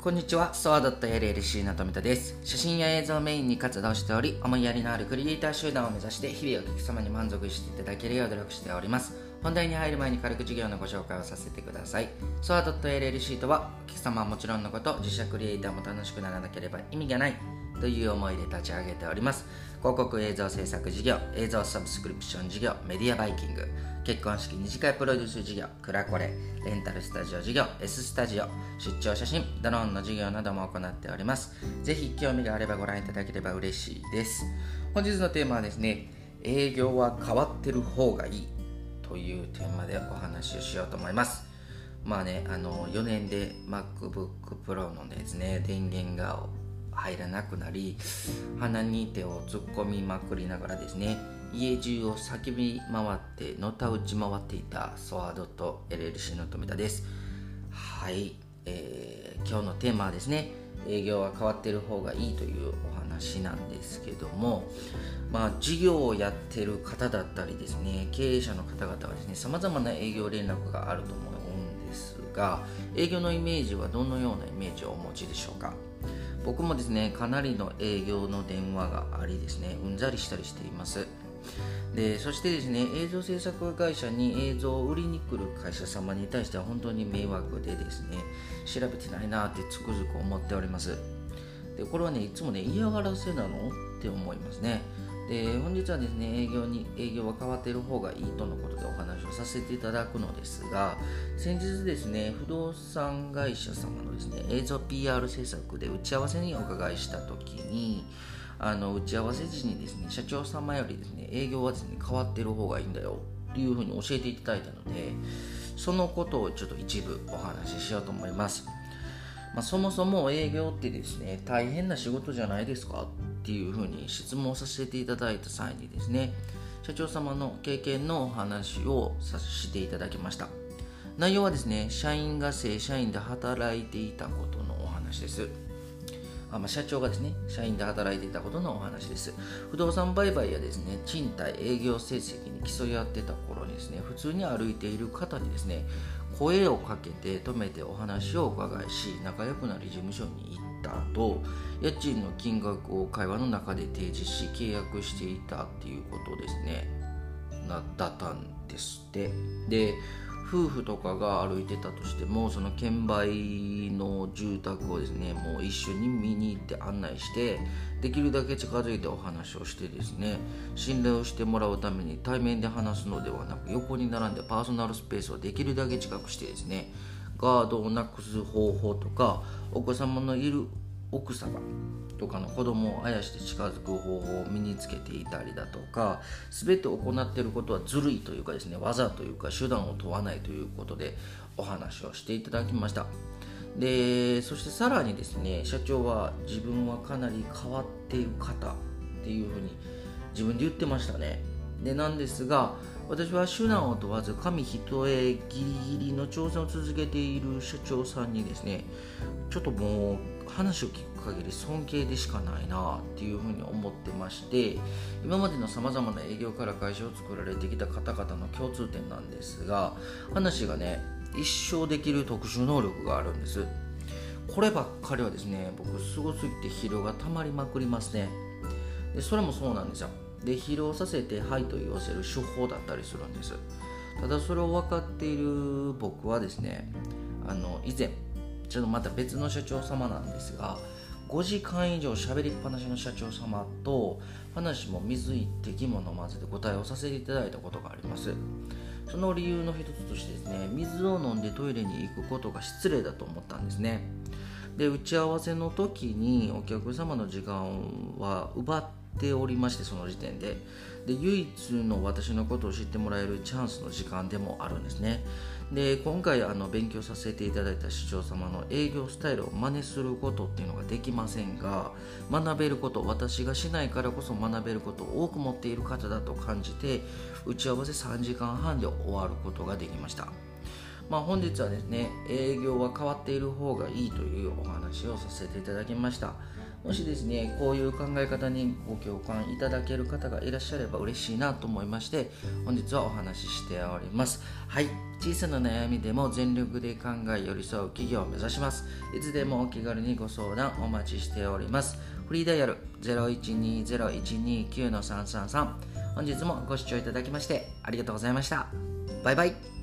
こんにちは、ソワドット LLC の富田です。写真や映像をメインに活動しており、思いやりのあるクリエイター集団を目指して、日々お客様に満足していただけるよう努力しております。本題に入る前に軽く授業のご紹介をさせてください。ソワドット LLC とは、お客様はもちろんのこと、自社クリエイターも楽しくならなければ意味がないという思いで立ち上げております。広告映像制作事業、映像サブスクリプション事業、メディアバイキング、結婚式二次会プロデュース事業、クラコレ、レンタルスタジオ事業、S スタジオ、出張写真、ドローンの事業なども行っております。ぜひ興味があればご覧いただければ嬉しいです。本日のテーマはですね、営業は変わってる方がいいというテーマでお話をしようと思います。まあね、あの4年で MacBook Pro のですね、電源が入らなくなり鼻に手を突っ込みまくりながらですね家中を叫び回ってのたうち回っていたソワードと LLC の富田です。はい、えー今日のテーマはですね営業は変わってる方がいいというお話なんですけどもまあ事業をやってる方だったりですね経営者の方々はですねさまざまな営業連絡があると思うんですが営業のイメージはどのようなイメージをお持ちでしょうか？僕もですねかなりの営業の電話がありですねうんざりしたりしています。でそしてですね映像制作会社に映像を売りに来る会社様に対しては本当に迷惑でですね調べてないなってつくづく思っております。でこれはねいつもね嫌がらせなの？って思いますね。で本日はですね営業に営業は変わっている方がいいとのことでお話をさせていただくのですが先日ですね不動産会社様のですね映像 PR 制作で打ち合わせにお伺いした時にあの打ち合わせ時にですね社長様よりですね営業はですね変わっている方がいいんだよっていうふうに教えていただいたのでそのことをちょっと一部お話ししようと思います。まあ、そもそも営業ってですね大変な仕事じゃないですかっていうふうに質問させていただいた際にですね社長様の経験のお話をさせていただきました。内容はですね社員が正社員で働いていたことのお話です。あまあ、社長がですね社員で働いていたことのお話です。不動産売買やですね賃貸営業成績に競い合ってた頃にですね普通に歩いている方にですね声をかけて止めてお話をお伺いし仲良くなり事務所に行った後家賃の金額を会話の中で提示し契約していたっていうことですねなだったんですって。で夫婦とかが歩いてたとしてもその券売の住宅をですねもう一緒に見に行って案内してできるだけ近づいてお話をしてですね信頼をしてもらうために対面で話すのではなく横に並んでパーソナルスペースをできるだけ近くしてですねガードをなくす方法とかお子様のいる奥様とかの子供をあやして近づく方法を身につけていたりだとか全て行っていることはずるいというかですね技というか手段を問わないということでお話をしていただきました。でそしてさらにですね社長は自分はかなり変わっている方っていうふうに自分で言ってましたね。でなんですが私は手段を問わず紙一重ギリギリの挑戦を続けている社長さんにですねちょっともう話を聞く限り尊敬でしかないなっていうふうに思ってまして今までのさまざまな営業から会社を作られてきた方々の共通点なんですが話がね一生できる特殊能力があるんです。こればっかりはですね僕すごすぎて疲労がたまりまくりますね。でそれもそうなんですよ。で疲労させて「はい」と言わせる手法だったりするんです。ただそれを分かっている僕はですねあの以前ちょっとまた別の社長様なんですが5時間以上喋りっぱなしの社長様と話も水一滴も飲まずで答えをさせていただいたことがあります。その理由の一つとしてですね水を飲んでトイレに行くことが失礼だと思ったんですね。で打ち合わせの時にお客様の時間は奪っておりましてその時点で。で唯一の私のことを知ってもらえるチャンスの時間でもあるんですね。で今回あの勉強させていただいた市長様の営業スタイルを真似することっていうのができませんが学べること私がしないからこそ学べることを多く持っている方だと感じて打ち合わせ3時間半で終わることができました。まあ、本日はですね営業は変わっている方がいいというお話をさせていただきました。もしですねこういう考え方にご共感いただける方がいらっしゃれば嬉しいなと思いまして本日はお話ししております。はい。小さな悩みでも全力で考え寄り添う企業を目指します。いつでもお気軽にご相談お待ちしております。フリーダイヤル0120-129-333本日もご視聴いただきましてありがとうございました。バイバイ。